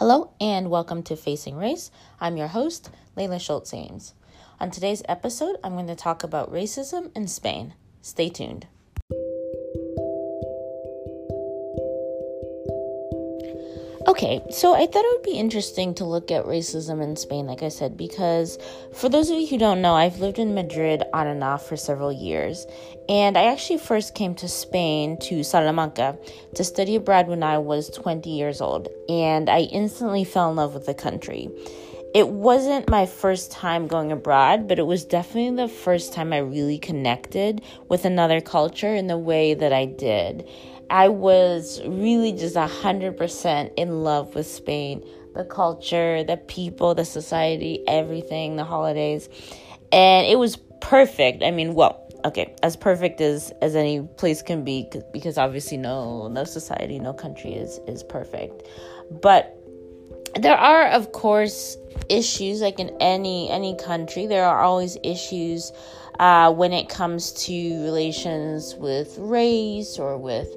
Hello and welcome to Facing Race. I'm your host, Layla Schultz Ames. On today's episode, I'm going to talk about racism in Spain. Stay tuned. Okay, so I thought it would be interesting to look at racism in Spain, like I said, because for those of you who don't know, I've lived in Madrid on and off for several years. And I actually first came to Spain, to Salamanca, to study abroad when I was 20 years old. And I instantly fell in love with the country. It wasn't my first time going abroad, but it was definitely the first time I really connected with another culture in the way that I did. I was really just 100% in love with Spain the culture, the people, the society, everything, the holidays. And it was perfect. I mean, well, okay, as perfect as as any place can be because obviously no no society, no country is is perfect. But there are of course issues like in any any country. There are always issues uh, when it comes to relations with race or with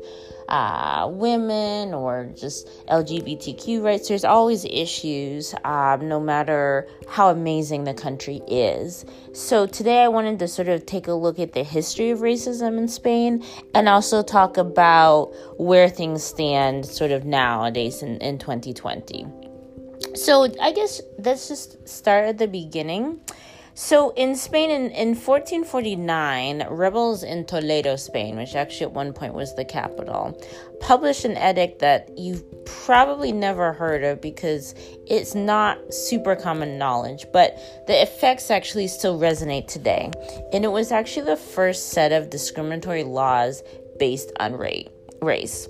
uh, women or just LGBTQ rights. There's always issues, um, no matter how amazing the country is. So today I wanted to sort of take a look at the history of racism in Spain and also talk about where things stand sort of nowadays in, in 2020. So I guess let's just start at the beginning. So in Spain in, in 1449, rebels in Toledo, Spain, which actually at one point was the capital, published an edict that you've probably never heard of because it's not super common knowledge, but the effects actually still resonate today. And it was actually the first set of discriminatory laws based on race.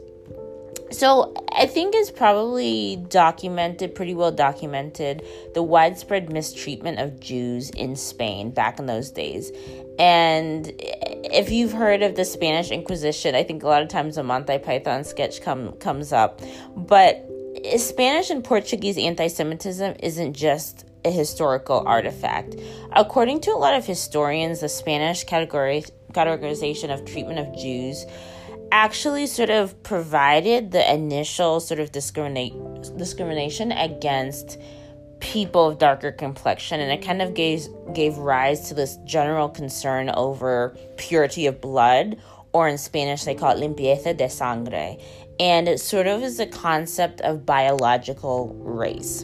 So I think it's probably documented, pretty well documented, the widespread mistreatment of Jews in Spain back in those days. And if you've heard of the Spanish Inquisition, I think a lot of times a Monty Python sketch come comes up. But Spanish and Portuguese anti-Semitism isn't just a historical artifact. According to a lot of historians, the Spanish categorization of treatment of Jews actually sort of provided the initial sort of discriminate discrimination against people of darker complexion and it kind of gave gave rise to this general concern over purity of blood or in Spanish they call it limpieza de sangre. And it sort of is a concept of biological race.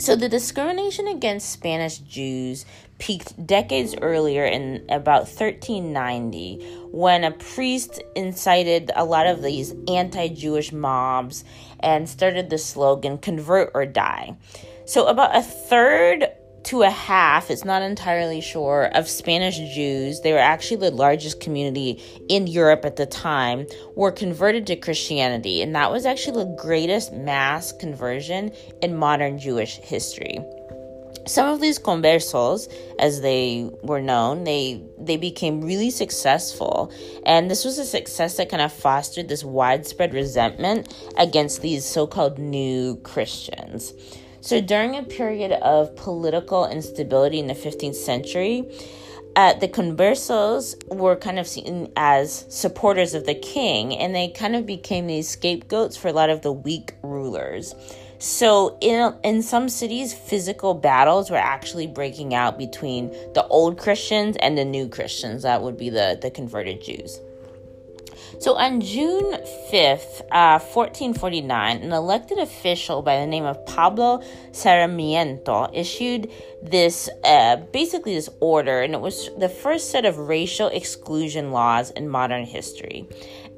So the discrimination against Spanish Jews peaked decades earlier in about 1390 when a priest incited a lot of these anti Jewish mobs and started the slogan convert or die. So, about a third to a half, it's not entirely sure, of Spanish Jews, they were actually the largest community in Europe at the time, were converted to Christianity. And that was actually the greatest mass conversion in modern Jewish history some of these conversos as they were known they they became really successful. And this was a success that kind of fostered this widespread resentment against these so-called new christians. So during a period of political instability in the 15th century uh, the conversos were kind of seen as supporters of the king and they kind of became these scapegoats for a lot of the weak rulers so in in some cities, physical battles were actually breaking out between the old Christians and the new Christians. That would be the the converted Jews. So on June 5th, uh, 1449, an elected official by the name of Pablo Sarmiento issued this uh, basically this order, and it was the first set of racial exclusion laws in modern history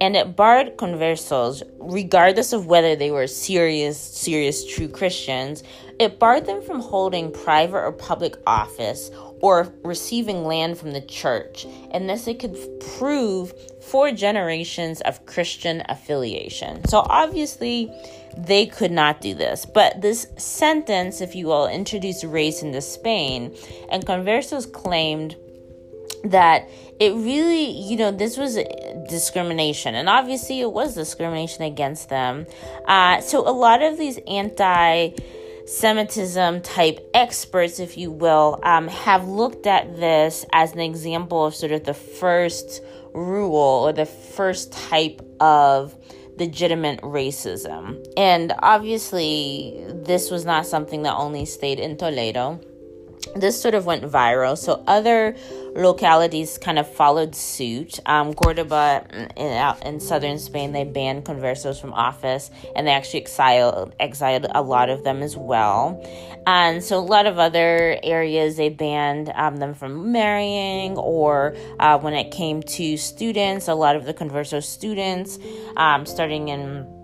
and it barred conversos, regardless of whether they were serious, serious, true Christians. It barred them from holding private or public office or receiving land from the church, and this it could prove four generations of Christian affiliation. So obviously, they could not do this. But this sentence, if you will, introduced race into Spain, and conversos claimed that it really, you know, this was discrimination, and obviously it was discrimination against them. Uh, so a lot of these anti Semitism type experts, if you will, um, have looked at this as an example of sort of the first rule or the first type of legitimate racism. And obviously, this was not something that only stayed in Toledo this sort of went viral. So other localities kind of followed suit. Um, Cordoba in, in, southern Spain, they banned conversos from office, and they actually exiled exiled a lot of them as well. And so a lot of other areas they banned um, them from marrying, or uh, when it came to students, a lot of the converso students, um, starting in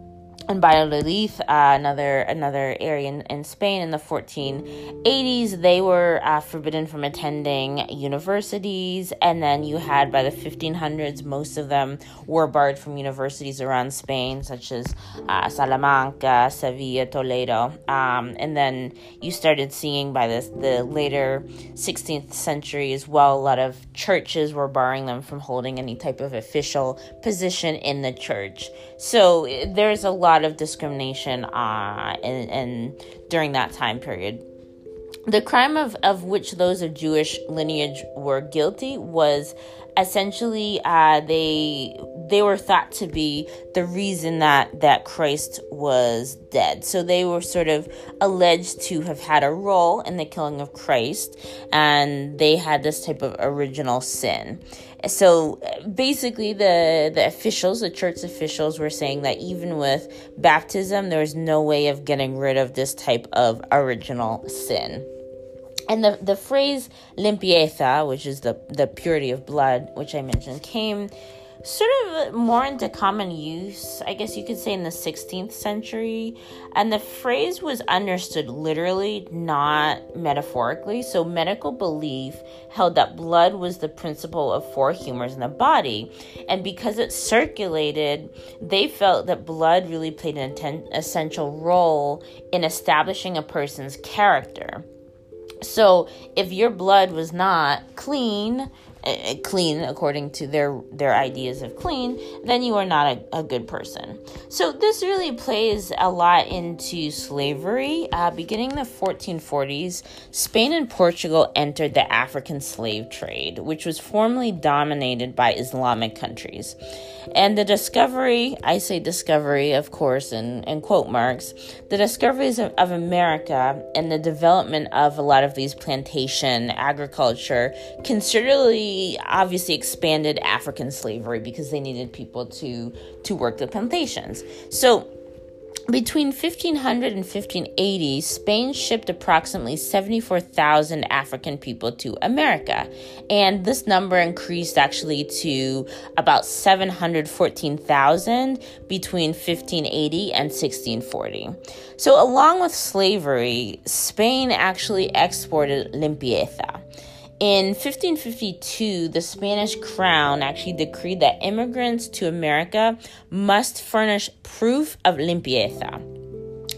and Valladolid, uh, another another area in, in, Spain in the 1480s, they were uh, forbidden from attending universities, and then you had by the 1500s, most of them were barred from universities around Spain, such as uh, Salamanca, Sevilla, Toledo, um, and then you started seeing by this the later 16th century as well, a lot of churches were barring them from holding any type of official position in the church. So there's a lot of discrimination uh, in during that time period. The crime of, of which those of Jewish lineage were guilty was essentially uh, they they were thought to be the reason that that Christ was dead. So they were sort of alleged to have had a role in the killing of Christ, and they had this type of original sin. So uh, basically, the the officials, the church officials, were saying that even with baptism, there was no way of getting rid of this type of original sin. And the, the phrase limpieza, which is the, the purity of blood, which I mentioned, came sort of more into common use, I guess you could say, in the 16th century. And the phrase was understood literally, not metaphorically. So, medical belief held that blood was the principle of four humors in the body. And because it circulated, they felt that blood really played an essential role in establishing a person's character. So if your blood was not clean, clean according to their their ideas of clean, then you are not a, a good person. So this really plays a lot into slavery. Uh, beginning the 1440s, Spain and Portugal entered the African slave trade, which was formerly dominated by Islamic countries. And the discovery, I say discovery, of course, in, in quote marks, the discoveries of, of America and the development of a lot of these plantation agriculture considerably obviously expanded African slavery because they needed people to to work the plantations. So between 1500 and 1580, Spain shipped approximately 74,000 African people to America. And this number increased actually to about 714,000 between 1580 and 1640. So, along with slavery, Spain actually exported limpieza. In 1552, the Spanish crown actually decreed that immigrants to America must furnish proof of limpieza.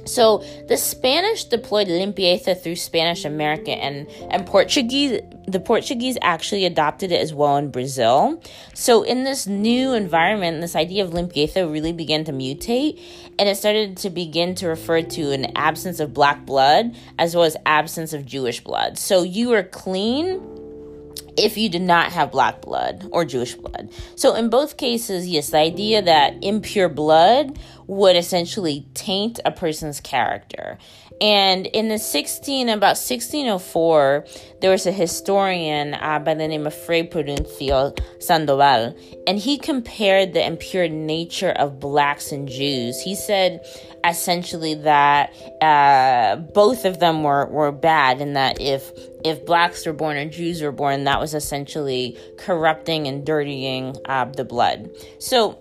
So the Spanish deployed limpieza through Spanish America and, and Portuguese the Portuguese actually adopted it as well in Brazil. So in this new environment, this idea of limpieza really began to mutate and it started to begin to refer to an absence of black blood as well as absence of Jewish blood. So you were clean if you did not have black blood or Jewish blood. So, in both cases, yes, the idea that impure blood would essentially taint a person's character. And in the 16, about 1604, there was a historian uh, by the name of Fray Prudencio Sandoval, and he compared the impure nature of blacks and Jews. He said essentially that uh, both of them were, were bad, and that if if blacks were born or Jews were born, that was essentially corrupting and dirtying uh, the blood. So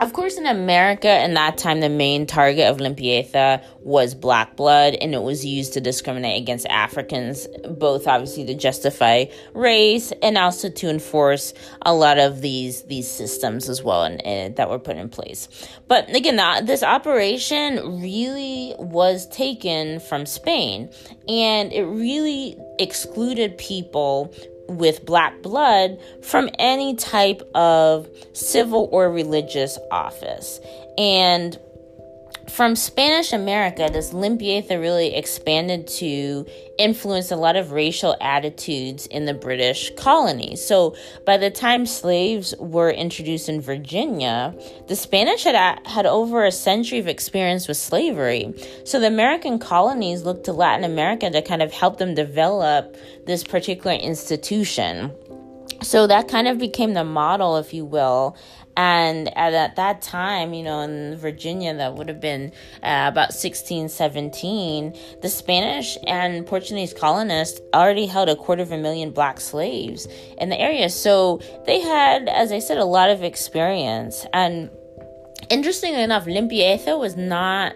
of course, in America, in that time, the main target of limpieza was black blood, and it was used to discriminate against Africans, both obviously to justify race and also to enforce a lot of these these systems as well, and, and that were put in place. But again, this operation really was taken from Spain, and it really excluded people with black blood from any type of civil or religious office. And from Spanish America, this limpieza really expanded to influence a lot of racial attitudes in the British colonies. So by the time slaves were introduced in Virginia, the Spanish had, had over a century of experience with slavery. So the American colonies looked to Latin America to kind of help them develop this particular institution. So that kind of became the model, if you will, and at, at that time, you know, in Virginia, that would have been uh, about 1617, the Spanish and Portuguese colonists already held a quarter of a million black slaves in the area. So they had, as I said, a lot of experience. And interestingly enough, limpieza was not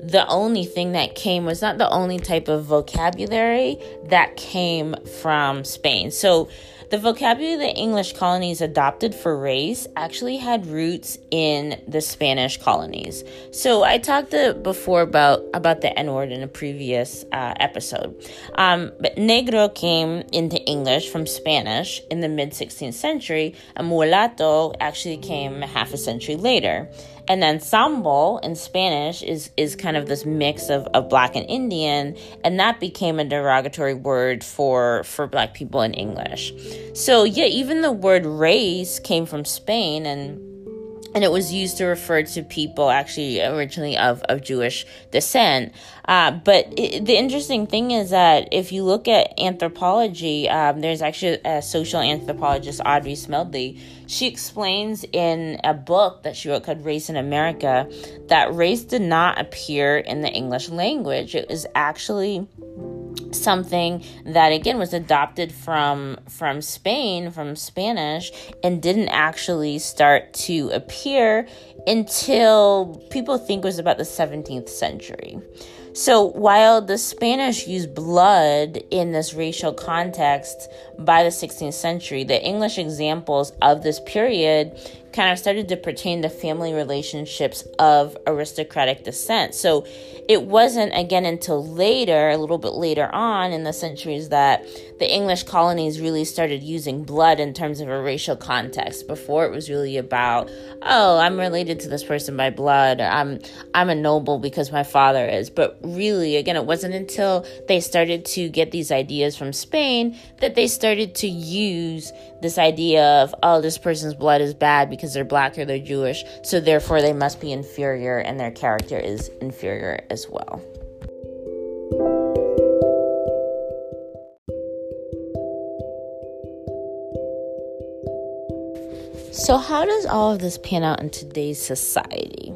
the only thing that came was not the only type of vocabulary that came from Spain. So the vocabulary the English colonies adopted for race actually had roots in the Spanish colonies. So I talked before about about the N word in a previous uh, episode. Um, but negro came into English from Spanish in the mid 16th century, and mulatto actually came half a century later. And zambo in Spanish is is kind of this mix of, of black and Indian, and that became a derogatory word for for black people in English. So yeah, even the word race came from Spain and and it was used to refer to people actually originally of, of Jewish descent. Uh, but it, the interesting thing is that if you look at anthropology, um, there's actually a social anthropologist, Audrey Smedley. She explains in a book that she wrote called Race in America that race did not appear in the English language. It was actually something that again was adopted from from Spain from Spanish and didn't actually start to appear until people think was about the 17th century. So while the Spanish used blood in this racial context by the 16th century, the English examples of this period kind of started to pertain to family relationships of aristocratic descent. So it wasn't again until later, a little bit later on in the centuries, that the English colonies really started using blood in terms of a racial context. Before it was really about, oh, I'm related to this person by blood, or I'm I'm a noble because my father is. But really, again, it wasn't until they started to get these ideas from Spain that they started to use this idea of, oh, this person's blood is bad because they're black or they're Jewish, so therefore they must be inferior and their character is inferior as well. So, how does all of this pan out in today's society?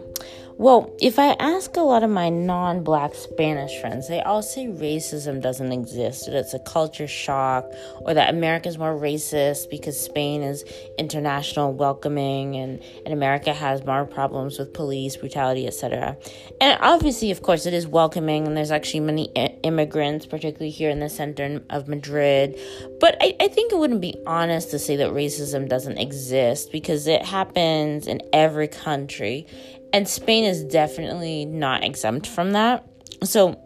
Well, if I ask a lot of my non black Spanish friends, they all say racism doesn't exist, that it's a culture shock, or that America is more racist because Spain is international welcoming and, and America has more problems with police brutality, etc. And obviously, of course, it is welcoming, and there's actually many immigrants, particularly here in the center of Madrid. But I, I think it wouldn't be honest to say that racism doesn't exist because it happens in every country and Spain is definitely not exempt from that. So,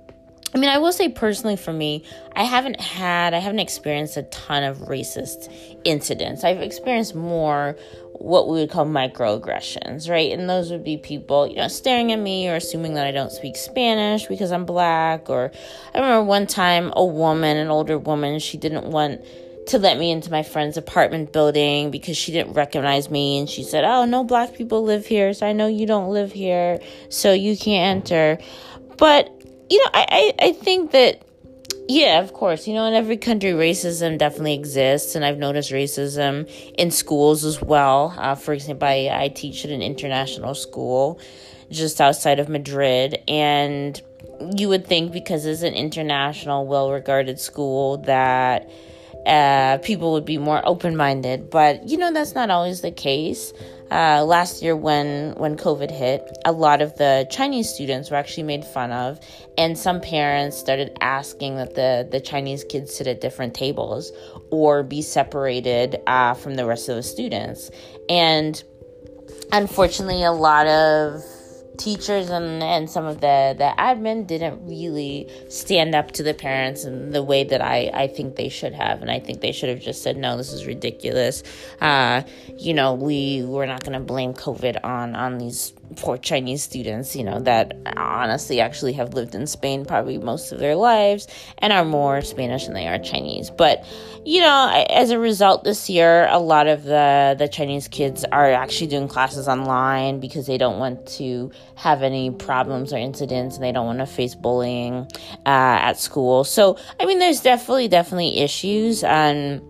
I mean, I will say personally for me, I haven't had, I haven't experienced a ton of racist incidents. I've experienced more what we would call microaggressions, right? And those would be people, you know, staring at me or assuming that I don't speak Spanish because I'm black. Or I remember one time a woman, an older woman, she didn't want to let me into my friend's apartment building because she didn't recognize me and she said, Oh, no black people live here, so I know you don't live here, so you can't enter. But, you know, I, I, I think that, yeah, of course, you know, in every country, racism definitely exists, and I've noticed racism in schools as well. Uh, for example, I, I teach at an international school just outside of Madrid, and you would think because it's an international, well regarded school that uh, people would be more open minded. But you know that's not always the case. Uh, last year, when when COVID hit, a lot of the Chinese students were actually made fun of, and some parents started asking that the the Chinese kids sit at different tables or be separated uh, from the rest of the students. And unfortunately, a lot of teachers and, and some of the, the admin didn't really stand up to the parents in the way that I, I think they should have. And I think they should have just said, no, this is ridiculous. Uh, you know, we, we're not going to blame COVID on, on these for Chinese students, you know, that honestly actually have lived in Spain probably most of their lives and are more Spanish than they are Chinese. But, you know, as a result this year, a lot of the, the Chinese kids are actually doing classes online because they don't want to have any problems or incidents and they don't want to face bullying uh, at school. So, I mean, there's definitely, definitely issues. And,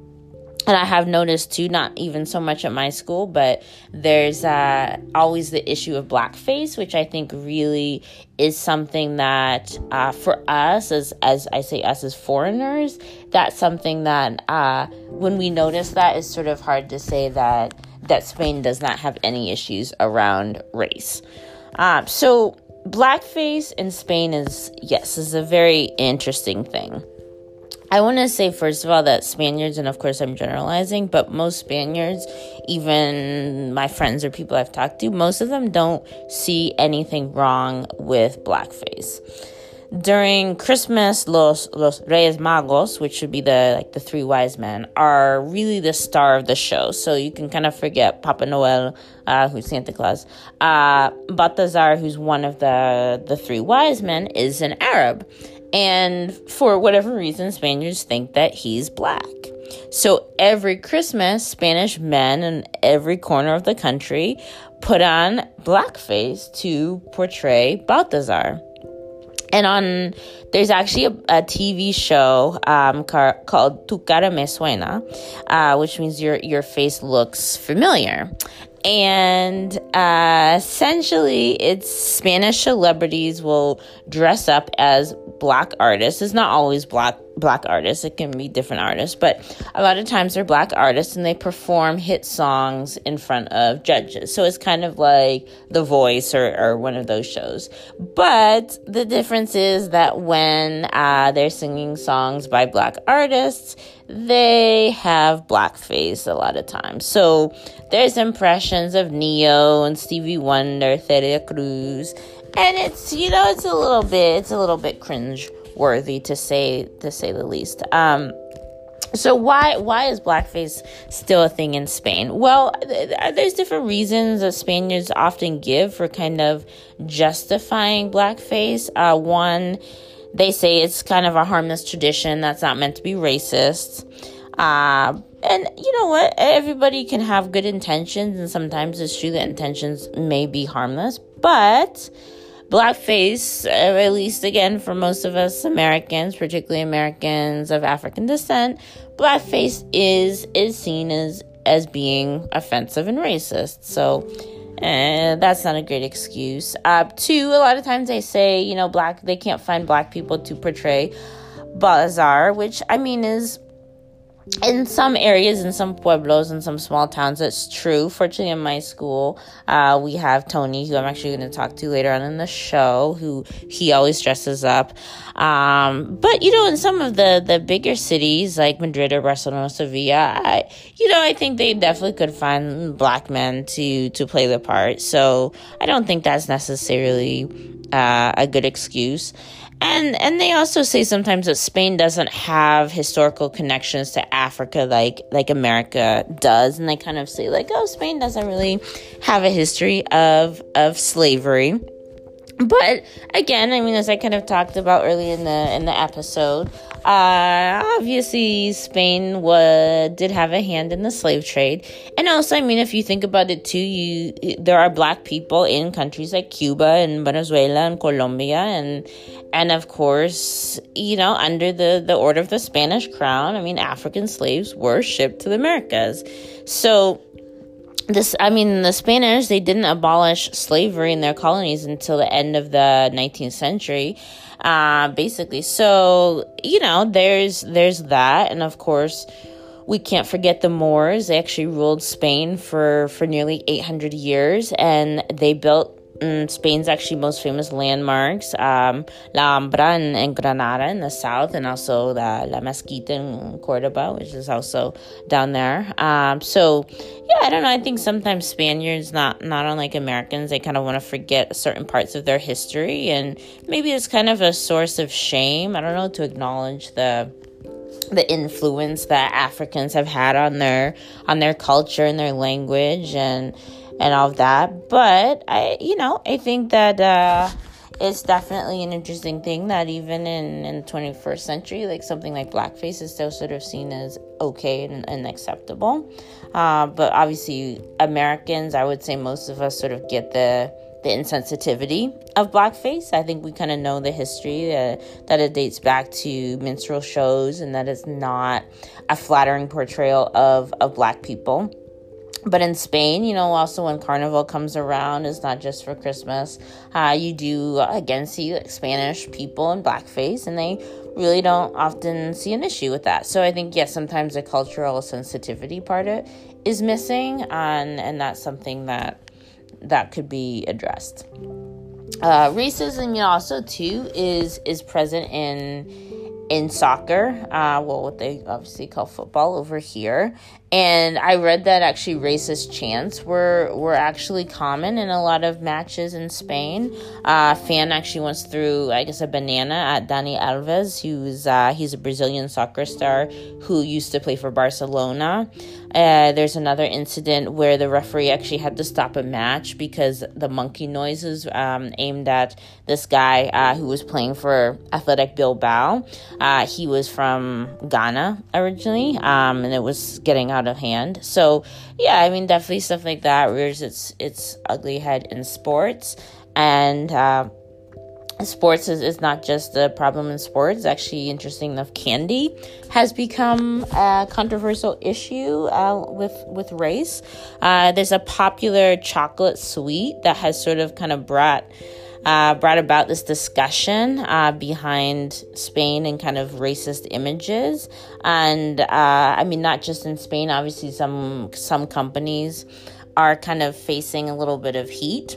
and I have noticed too, not even so much at my school, but there's uh, always the issue of blackface, which I think really is something that uh, for us, as as I say, us as foreigners, that's something that uh, when we notice that is sort of hard to say that that Spain does not have any issues around race. Um, so blackface in Spain is yes is a very interesting thing. I want to say, first of all, that Spaniards, and of course I'm generalizing, but most Spaniards, even my friends or people I've talked to, most of them don't see anything wrong with blackface. During Christmas, los los Reyes Magos, which should be the like the three wise men, are really the star of the show. So you can kind of forget Papa Noel, uh, who's Santa Claus. Uh, Balthazar, who's one of the the three wise men, is an Arab, and for whatever reason, Spaniards think that he's black. So every Christmas, Spanish men in every corner of the country put on blackface to portray Balthazar. And on there's actually a, a TV show um, car, called Tu cara me suena, uh, which means your your face looks familiar and uh, essentially it's spanish celebrities will dress up as black artists. It's not always black black artists. It can be different artists but a lot of times they're black artists and they perform hit songs in front of judges. So it's kind of like the voice or, or one of those shows. But the difference is that when uh, they're singing songs by black artists they have blackface a lot of times. So there's impressions of Ne-Yo and Stevie Wonder, Celia Cruz, and it's you know it's a little bit it's a little bit cringe worthy to say to say the least. Um, so why why is blackface still a thing in Spain? Well, there's different reasons that Spaniards often give for kind of justifying blackface. Uh, one they say it's kind of a harmless tradition that's not meant to be racist. Uh, and you know what? Everybody can have good intentions, and sometimes it's true that intentions may be harmless, but blackface, uh, at least again for most of us Americans, particularly Americans of African descent, blackface is is seen as as being offensive and racist. So and that's not a great excuse. Uh, two, a lot of times they say, you know, black, they can't find black people to portray Balthazar, which I mean is in some areas, in some pueblos, in some small towns, it's true. Fortunately, in my school, uh, we have Tony, who I'm actually going to talk to later on in the show, who he always dresses up. Um, but you know, in some of the the bigger cities like Madrid or Barcelona, Sevilla, I, you know, I think they definitely could find black men to to play the part. So I don't think that's necessarily uh, a good excuse and and they also say sometimes that Spain doesn't have historical connections to Africa like like America does. And they kind of say like oh Spain doesn't really have a history of of slavery but again, I mean, as I kind of talked about early in the in the episode, uh, obviously Spain was did have a hand in the slave trade, and also, I mean, if you think about it too, you there are black people in countries like Cuba and Venezuela and Colombia, and and of course, you know, under the the order of the Spanish crown, I mean, African slaves were shipped to the Americas, so this i mean the spanish they didn't abolish slavery in their colonies until the end of the 19th century. Uh, basically so you know there's there's that. And of course we can't forget the moors. They actually ruled spain for for nearly 800 years and they built Spain's actually most famous landmarks, um, La Alhambra in, in, Granada in the south, and also the La Mezquita in Cordoba, which is also down there. Um, so, yeah, I don't know. I think sometimes Spaniards, not not unlike Americans, they kind of want to forget certain parts of their history, and maybe it's kind of a source of shame. I don't know to acknowledge the the influence that Africans have had on their on their culture and their language and and all of that. But I, you know, I think that uh, it's definitely an interesting thing that even in, in the 21st century, like something like blackface is still sort of seen as okay and, and acceptable. Uh, but obviously, Americans, I would say most of us sort of get the the insensitivity of blackface. I think we kind of know the history uh, that it dates back to minstrel shows and that it's not a flattering portrayal of, of black people but in Spain, you know, also when Carnival comes around, it's not just for Christmas. Uh, you do again see like Spanish people in blackface, and they really don't often see an issue with that. So I think yes, sometimes the cultural sensitivity part of it is missing, and and that's something that that could be addressed. Uh, racism, you know, also too is is present in in soccer, uh, well, what they obviously call football over here, and I read that actually racist chants were were actually common in a lot of matches in Spain. Uh, fan actually once threw, I guess, a banana at Dani Alves, who's uh, he's a Brazilian soccer star who used to play for Barcelona. Uh, there's another incident where the referee actually had to stop a match because the monkey noises um, aimed at this guy uh, who was playing for Athletic Bilbao. Uh, he was from Ghana originally, um, and it was getting out out of hand. So yeah, I mean definitely stuff like that rears its its ugly head in sports and uh, sports is, is not just a problem in sports. Actually interesting enough. Candy has become a controversial issue uh, with with race. Uh, there's a popular chocolate sweet that has sort of kind of brought uh, brought about this discussion uh, behind Spain and kind of racist images. And uh, I mean, not just in Spain, obviously, some, some companies are kind of facing a little bit of heat.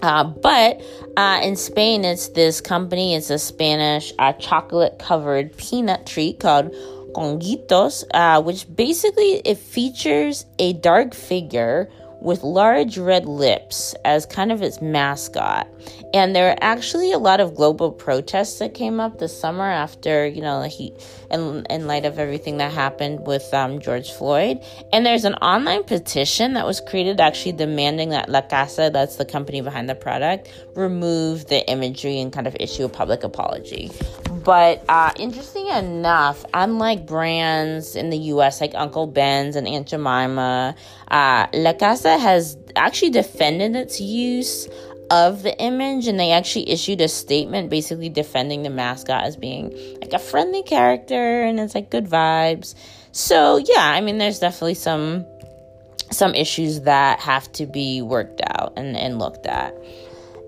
Uh, but uh, in Spain, it's this company, it's a Spanish uh, chocolate covered peanut treat called Conguitos, uh, which basically it features a dark figure with large red lips as kind of its mascot. And there are actually a lot of global protests that came up this summer after, you know, he, in, in light of everything that happened with um, George Floyd. And there's an online petition that was created actually demanding that La Casa, that's the company behind the product, remove the imagery and kind of issue a public apology. But uh, interesting enough, unlike brands in the US like Uncle Ben's and Aunt Jemima, uh, La Casa has actually defended its use of the image and they actually issued a statement basically defending the mascot as being like a friendly character and it's like good vibes. So, yeah, I mean there's definitely some some issues that have to be worked out and, and looked at.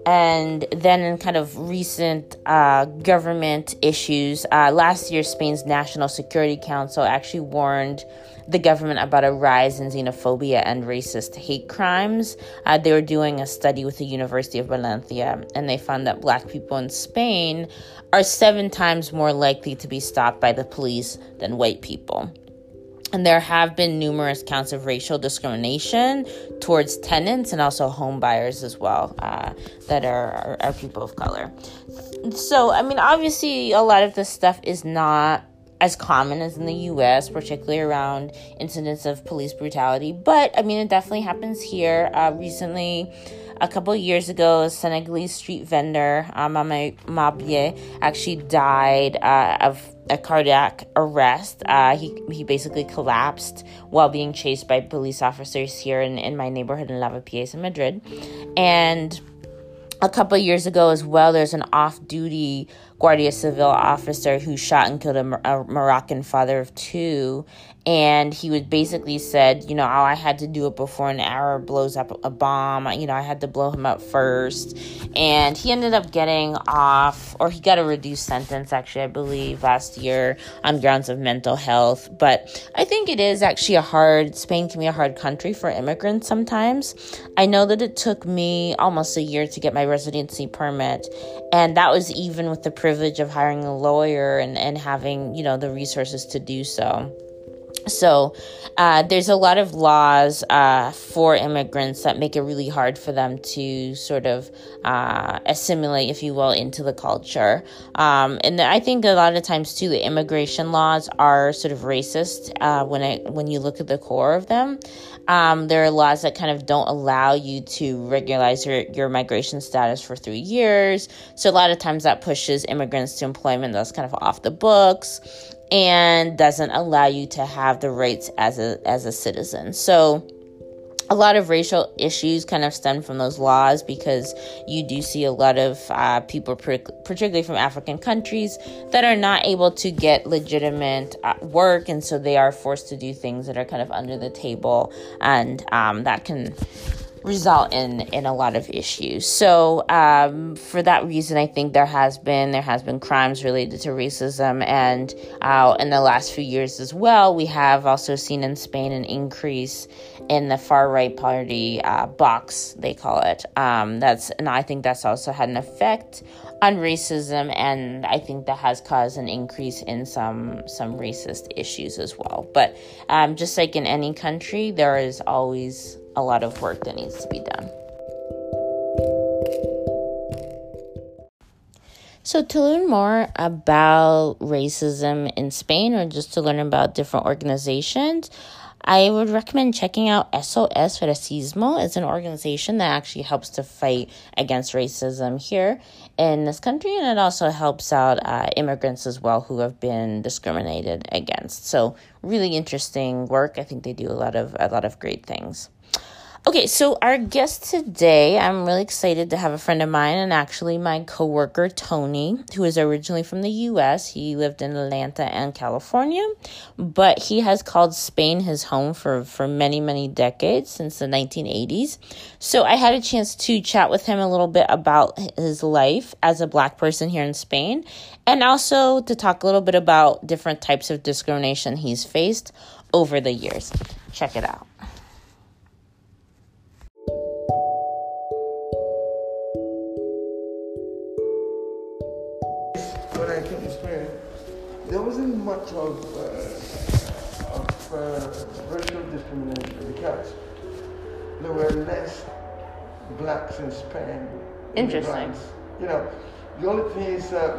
And then, in kind of recent uh, government issues, uh, last year, Spain's National Security Council actually warned the government about a rise in xenophobia and racist hate crimes. Uh, they were doing a study with the University of Valencia, and they found that black people in Spain are seven times more likely to be stopped by the police than white people. And there have been numerous counts of racial discrimination towards tenants and also home buyers as well uh, that are, are, are people of color. So, I mean, obviously, a lot of this stuff is not as common as in the US, particularly around incidents of police brutality. But I mean, it definitely happens here. Uh, recently, a couple years ago, a Senegalese street vendor, um, Mame Mbaye, actually died uh, of a cardiac arrest. Uh, he, he basically collapsed while being chased by police officers here in, in my neighborhood in Lavapiés in Madrid. And a couple years ago as well, there's an off duty Guardia Civil officer who shot and killed a, Moroccan father of two. And he would basically said, you know, oh, I had to do it before an Arab blows up a bomb. You know, I had to blow him up first. And he ended up getting off, or he got a reduced sentence, actually, I believe, last year on grounds of mental health. But I think it is actually a hard, Spain can be a hard country for immigrants sometimes. I know that it took me almost a year to get my residency permit. And that was even with the privilege of hiring a lawyer and, and having, you know, the resources to do so. So, uh, there's a lot of laws uh, for immigrants that make it really hard for them to sort of uh, assimilate, if you will, into the culture. Um, and I think a lot of times too, the immigration laws are sort of racist uh, when I when you look at the core of them. Um, there are laws that kind of don't allow you to regularize your, your migration status for three years. So a lot of times that pushes immigrants to employment that's kind of off the books and doesn't allow you to have the rights as a as a citizen. So a lot of racial issues kind of stem from those laws because you do see a lot of uh, people, particularly from African countries, that are not able to get legitimate uh, work, and so they are forced to do things that are kind of under the table, and um, that can result in in a lot of issues. So um, for that reason, I think there has been there has been crimes related to racism, and uh, in the last few years as well, we have also seen in Spain an increase in the far right party uh, Vox they call it. Um, that's and I think that's also had an effect on racism, and I think that has caused an increase in some some racist issues as well. But um, just like in any country, there is always a lot of work that needs to be done. So, to learn more about racism in Spain or just to learn about different organizations, I would recommend checking out SOS Racismo. It's an organization that actually helps to fight against racism here in this country, and it also helps out uh, immigrants as well who have been discriminated against. So, really interesting work. I think they do a lot of a lot of great things. Okay, so our guest today, I'm really excited to have a friend of mine and actually my coworker Tony, who is originally from the US. He lived in Atlanta and California, but he has called Spain his home for for many, many decades since the 1980s. So I had a chance to chat with him a little bit about his life as a black person here in Spain and also to talk a little bit about different types of discrimination he's faced over the years. Check it out. Much of, uh, of uh, racial discrimination because there were less blacks in Spain. Interesting. You know, the only thing is that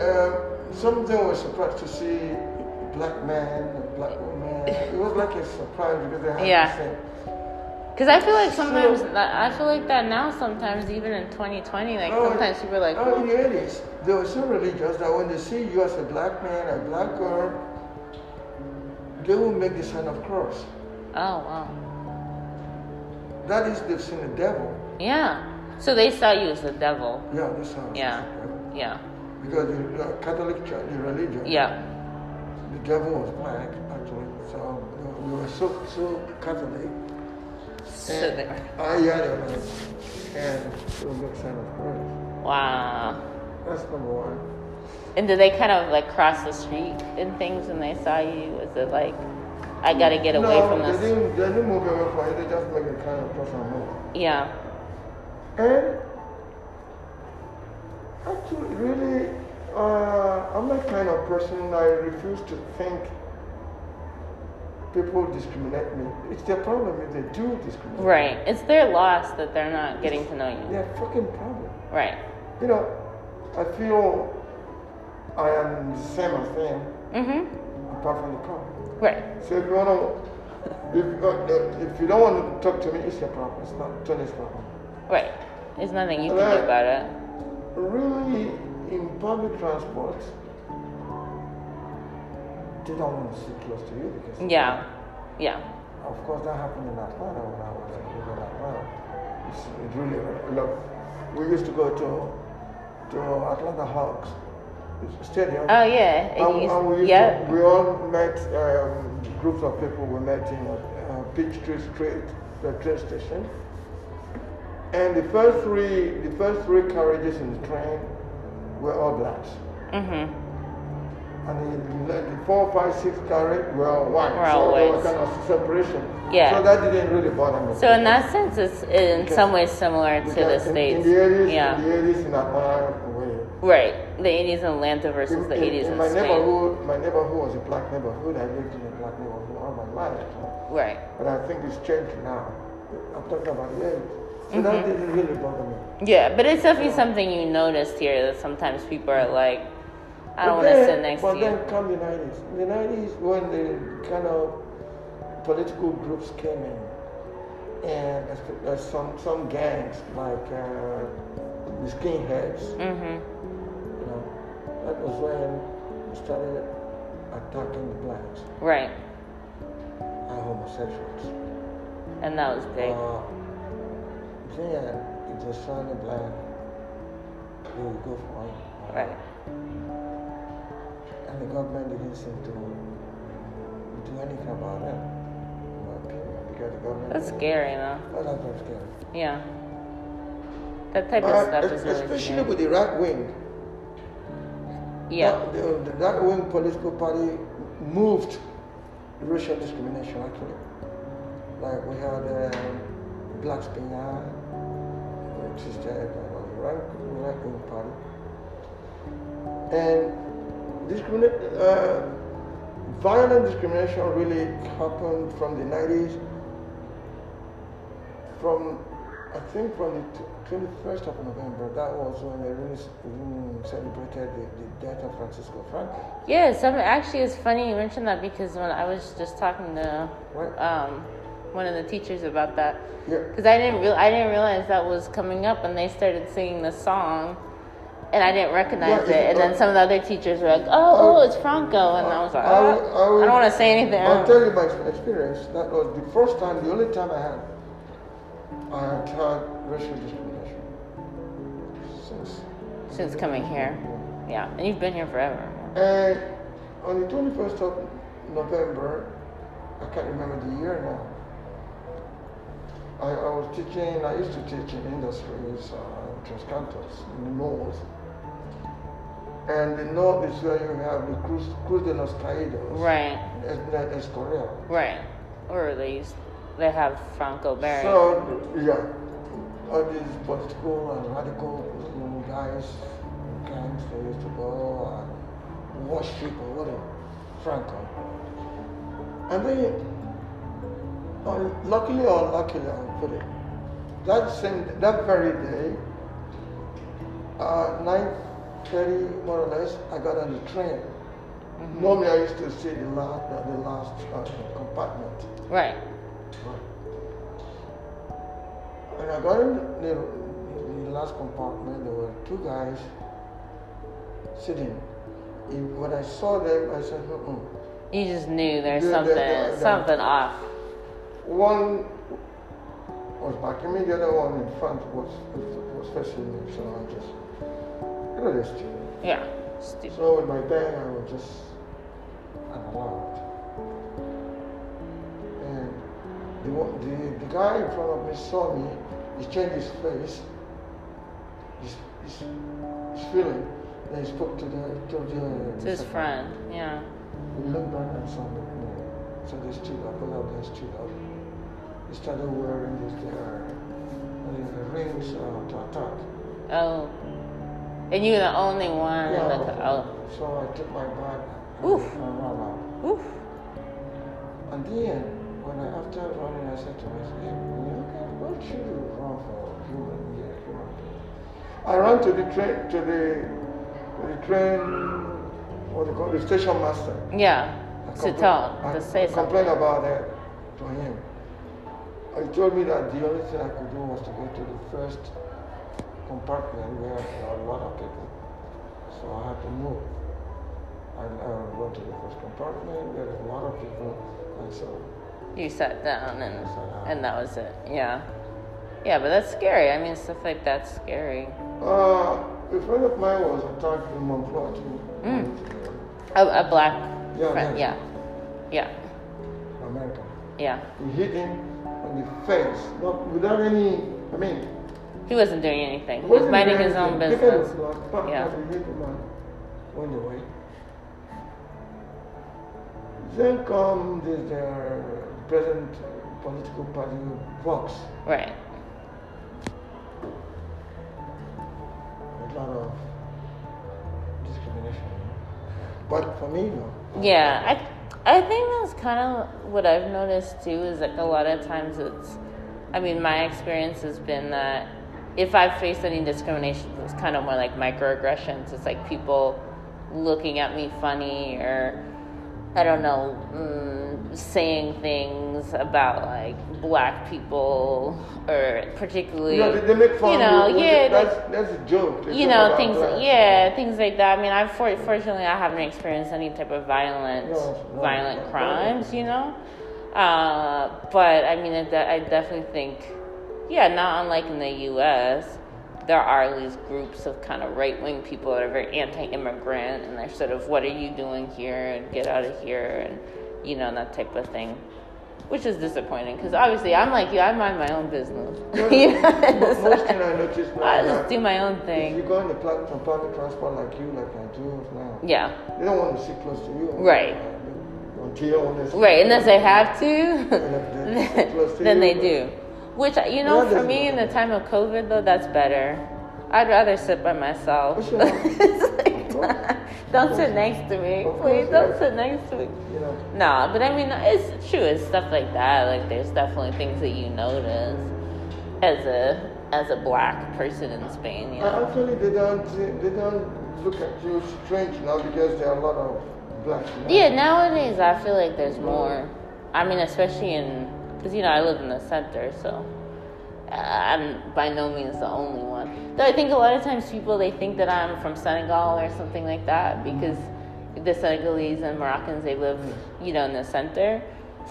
uh, uh, some of them were surprised to see black man, black woman. It was like a surprise because they had yeah. the same because I feel like sometimes, I feel like that now sometimes, even in 2020, like oh, sometimes people are like, oh, in the 80s, They were so religious that when they see you as a black man, a black girl, they will make the sign of cross. Oh, wow. That is, they've seen the devil. Yeah. So they saw you as the devil. Yeah, they saw Yeah. Yeah. Because the uh, Catholic Church, the religion. Yeah. The devil was black, actually. So we were so, so Catholic so there. I got it. And it will make sense of course. Wow. That's number one. And did they kind of like cross the street and things when they saw you? Was it like, I gotta get away no, from this? They didn't, they didn't move away from it, they just make a kind of and move. Yeah. And actually, really, uh, I'm that kind of person, I refuse to think people discriminate me. It's their problem if they do discriminate. Right. It's their loss that they're not getting to know you. Their fucking problem. Right. You know, I feel I am the same as them. Mm-hmm. Apart from the problem. Right. So if you want to, if, uh, if you don't want to talk to me, it's your problem. It's not Tony's problem. Right. There's nothing you and can I, do about it. Really, in public transport, they don't want to sit close to you because. Yeah, yeah. Of course, that happened in Atlanta when I was in Atlanta. It's, it really, look, we used to go to to Atlanta Hawks stadium. Oh yeah, and, and we, yep. to, we all met um, groups of people. We met in uh, Peachtree Street, the train station. And the first three, the first three carriages in the train were all blacks. Mm-hmm and the, the four, five, six carat were all white. We're so there was kind of separation. Yeah. So that didn't really bother me. So in that sense, it's in okay. some ways similar to the in, states. In the 80s, yeah. in the 80s in Atlanta, Right. the 80s in Atlanta versus the 80s in, in my Spain. neighborhood, my neighborhood was a black neighborhood. I lived in a black neighborhood all my life. Right. But I think it's changed now. I'm talking about the 80s. So Mm-hmm. that didn't really bother me. Yeah, but it's definitely something you noticed here that sometimes people are like, I don't But want to then- sit next But to you. then come the 90s. The 90s when the kind of political groups came in, and there's, there's some some gangs like uh, the skinheads. Mm-hmm. You know, that was when we started attacking the blacks Right. and homosexuals. And that was big. Uh, then if they saw the black, they would go for it. Right. The government didn't seem to do anything about it, because the government. That's scary, though. Oh, that's very scary. Yeah. That type of Uh, stuff is really especially scary. with the right wing. Yeah. That- the, the right wing political party moved racial discrimination actually. Like we had um, Blas Piñar, which is the uh, right, right wing party. And discriminate, uh, violent discrimination really happened from the 90s. From, I think from the t- 21st of November, that was when they really, celebrated the, the death of Francisco Franco. Yeah, some actually it's funny you mentioned that because when I was just talking to um, one of the teachers about that, Yeah. because I didn't real I didn't realize that was coming up, and they started singing the song, and I didn't recognize it. And then uh, some of the other teachers were like, "Oh, oh, it's Franco," and I was like, I "Oh, I I don't want to say anything." I'll tell you my experience. That was the first time, the only time I had, I had racial discrimination since. Since coming here, yeah, and you've been here forever. And on the 21st of November, I can't remember the year now. I, I was teaching, I used to teach in industries, uh, Tres Cantos, in the north. And the north is where you have the Cruz, Cruz de los Caídos. Right, Es- Escorial. right, or at least they have Franco buried. So, yeah, all these political and radical know, guys, gangs, they used to go and worship or whatever, Franco. And then, uh, luckily or unluckily, I'll put it, that same, that very day, uh, 9.30 more or less, I got on the train. Normally I used to sit in the last, the last uh, compartment. right, When I got in the, the last compartment, there were two guys sitting. In- When I saw them, I said, mm you just knew there's something something off. One was backing me, the other one in front was was facing me. So I just, this. Yeah, stupid. So in my bag, I was just unallowed. And the, the, the guy in front of me saw me, he changed his face, his, his, his feeling, then he spoke to the, to the, To his friend, yeah. He looked back and saw me. So they stood up, both of them stood up. They started wearing this, their, uh, rings uh, to attack. Oh, and you were the only one. Yeah, in the, oh, So I took my bag and, Oof. Oh, out. Oof. And then, when I, after running, I said to myself, hey, why should you run for human, being? I ran to the train, to the, to the train, what do you call it, the station master. Yeah, I to tell, I to say complained something. about that to him. He told me that the only thing I could do was to go to the first compartment where there were a lot of people. So I had to move. I uh, went to the first compartment, there were a lot of people, and so You sat down and sat down. and that was it. Yeah, yeah, but that's scary. I mean, stuff like that's scary. Uh, a friend of mine was attacked in Montclair too. Mm. A, a black Yeah, friend. yeah. Yeah, yeah, American. yeah. He hit him on the face, not without any. I mean, He wasn't doing anything. He was wasn't minding his own business. his blood, pop, Yeah. pop, he hit him and went away. Then come the, the uh, present political party, Vox. Right. A lot of discrimination. But for me, no. Yeah, I I think that's kind of what I've noticed too. Is like a lot of times it's, I mean, my experience has been that if I've faced any discrimination, it's kind of more like microaggressions. It's like people looking at me funny or I don't know, mm, saying things about like black people or particularly. You know, they, they make fun. You know, of you. yeah, That's that's a joke. They you know things blacks. yeah things like that i mean i for, fortunately i haven't experienced any type of violent No, no, violent no. crimes you know uh, but i mean it, de- i definitely think yeah not unlike in the us there are these groups of kind of right-wing people that are very anti-immigrant and they're sort of what are you doing here and get out of here and you know that type of thing which is disappointing because obviously i'm like you i mind my own business know, Most thing I notice now. I just do my own thing. If you go in the pla- from public transport like you, like I do now, Yeah. they don't want to sit close to you. Right. Until Right, unless they have And if they sit to, then they do. Which uh, you know, Yeah, for me in the time of COVID though, that's better. I'd rather sit by myself. Sure. Like, don't sit next to me, please. Don't yeah. sit next to me. Nah, but I mean, it's true. It's stuff like that. Like, there's definitely things that you notice as a as a black person in Spain. You know. Actually, they don't they don't look at you strange now because there are a lot of black men. Yeah, nowadays I feel like there's more. I mean, especially in because you know I live in the center, so uh, I'm by no means the only one. Though I think a lot of times people they think that I'm from Senegal or something like that because the Senegalese and Moroccans they live, you know, in the center.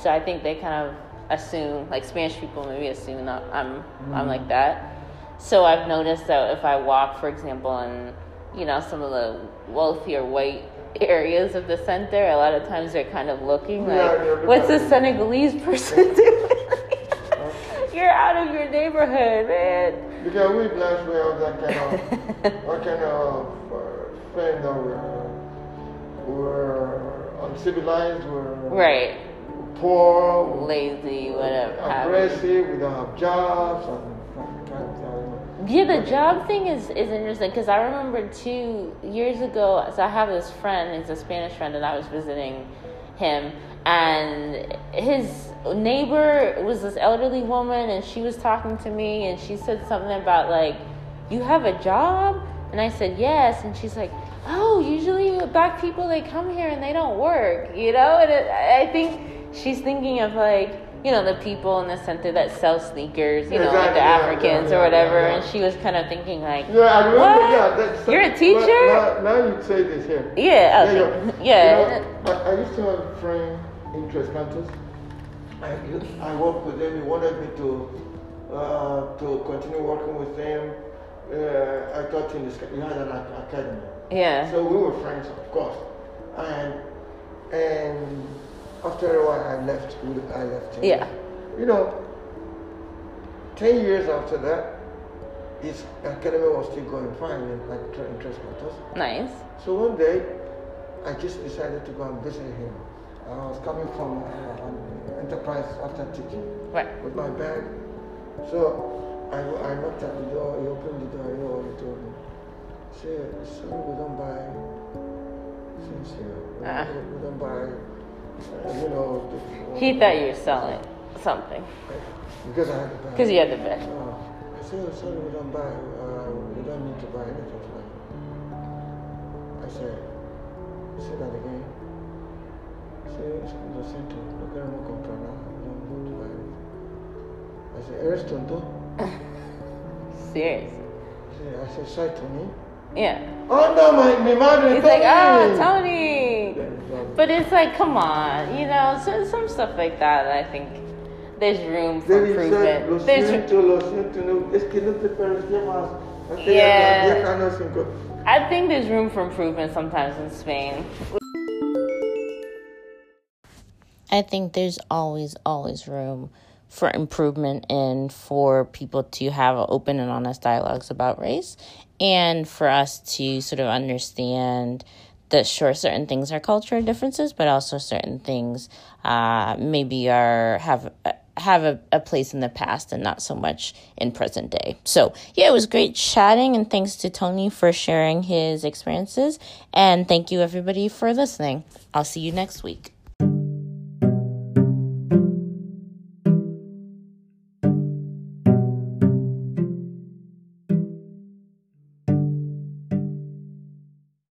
So I think they kind of assume, like Spanish people maybe assume that I'm I'm like that. So I've noticed that if I walk, for example, in you know some of the wealthier white areas of the center, a lot of times they're kind of looking like, they're "What's this Senegalese person doing?" You're out of your neighborhood, man. Because we blacks we have that kind of that kind of uh, thing that we're we're uncivilized, we're Right. poor, Lazy, whatever. aggressive, we don't have jobs, and Yeah, the job thing is, is interesting because I remember two years ago, so I have this friend, he's a Spanish friend, and I was visiting him, and his neighbor was this elderly woman, and she was talking to me, and she said something about, like, you have a job? And I said, yes, and she's like, oh, usually black people, they come here and they don't work, you know? And it, I think she's thinking of, like, you know, the people in the center that sell sneakers, you know, like the yeah, Africans yeah, or whatever, yeah, yeah. and she was kind of thinking like, Yeah, I remember. What? Yeah, that's You're a teacher? Now, now you say this here. Yeah, Yeah, okay. yeah. Yeah. You know, I, I used to have a friend in Tres Cantos. I, I worked with him. He wanted me to uh, to continue working with him. Uh, I taught in this. He had an academy. yeah, So we were friends, of course. And and after a while, I left. I left him. Yeah. You know, ten years after that, his academy was still going fine in, like, in Tres Cantos. nice. So one day, I just decided to go and visit him. I was coming from uh, an enterprise after teaching Right. with my bag. So I, I knocked at the door, he opened the door, you know he told me? Said, sorry, we don't buy here. We, Ah. we, don't buy, uh, you know. The, He thought you were selling something Because I had the bag. because you had the bed. Uh, I said, oh, sorry, we don't buy, uh, we don't need to buy anything you. I said, say that again. I said, lo siento, no queremos comprar nada, don't need to buy anything. I said, eres tonto? Seriously. I said, I said, soy Tony. Yeah. Oh no, my, mi madre, He's like, oh, Tony. Tony. But it's like, come on, you know, so, some stuff like that. I think there's room for Then he lo improvement. There's, siento, lo siento, no, es que no te parecía más. Yeah. ya 10 años sin co- I think there's room for improvement sometimes in Spain. I think there's always, always room for improvement and for people to have open and honest dialogues about race and for us to sort of understand that sure certain things are cultural differences, but also certain things uh, maybe are have have a, a place in the past and not so much in present day. So yeah, it was great chatting, and thanks to Tony for sharing his experiences, and thank you everybody for listening. I'll see you next week.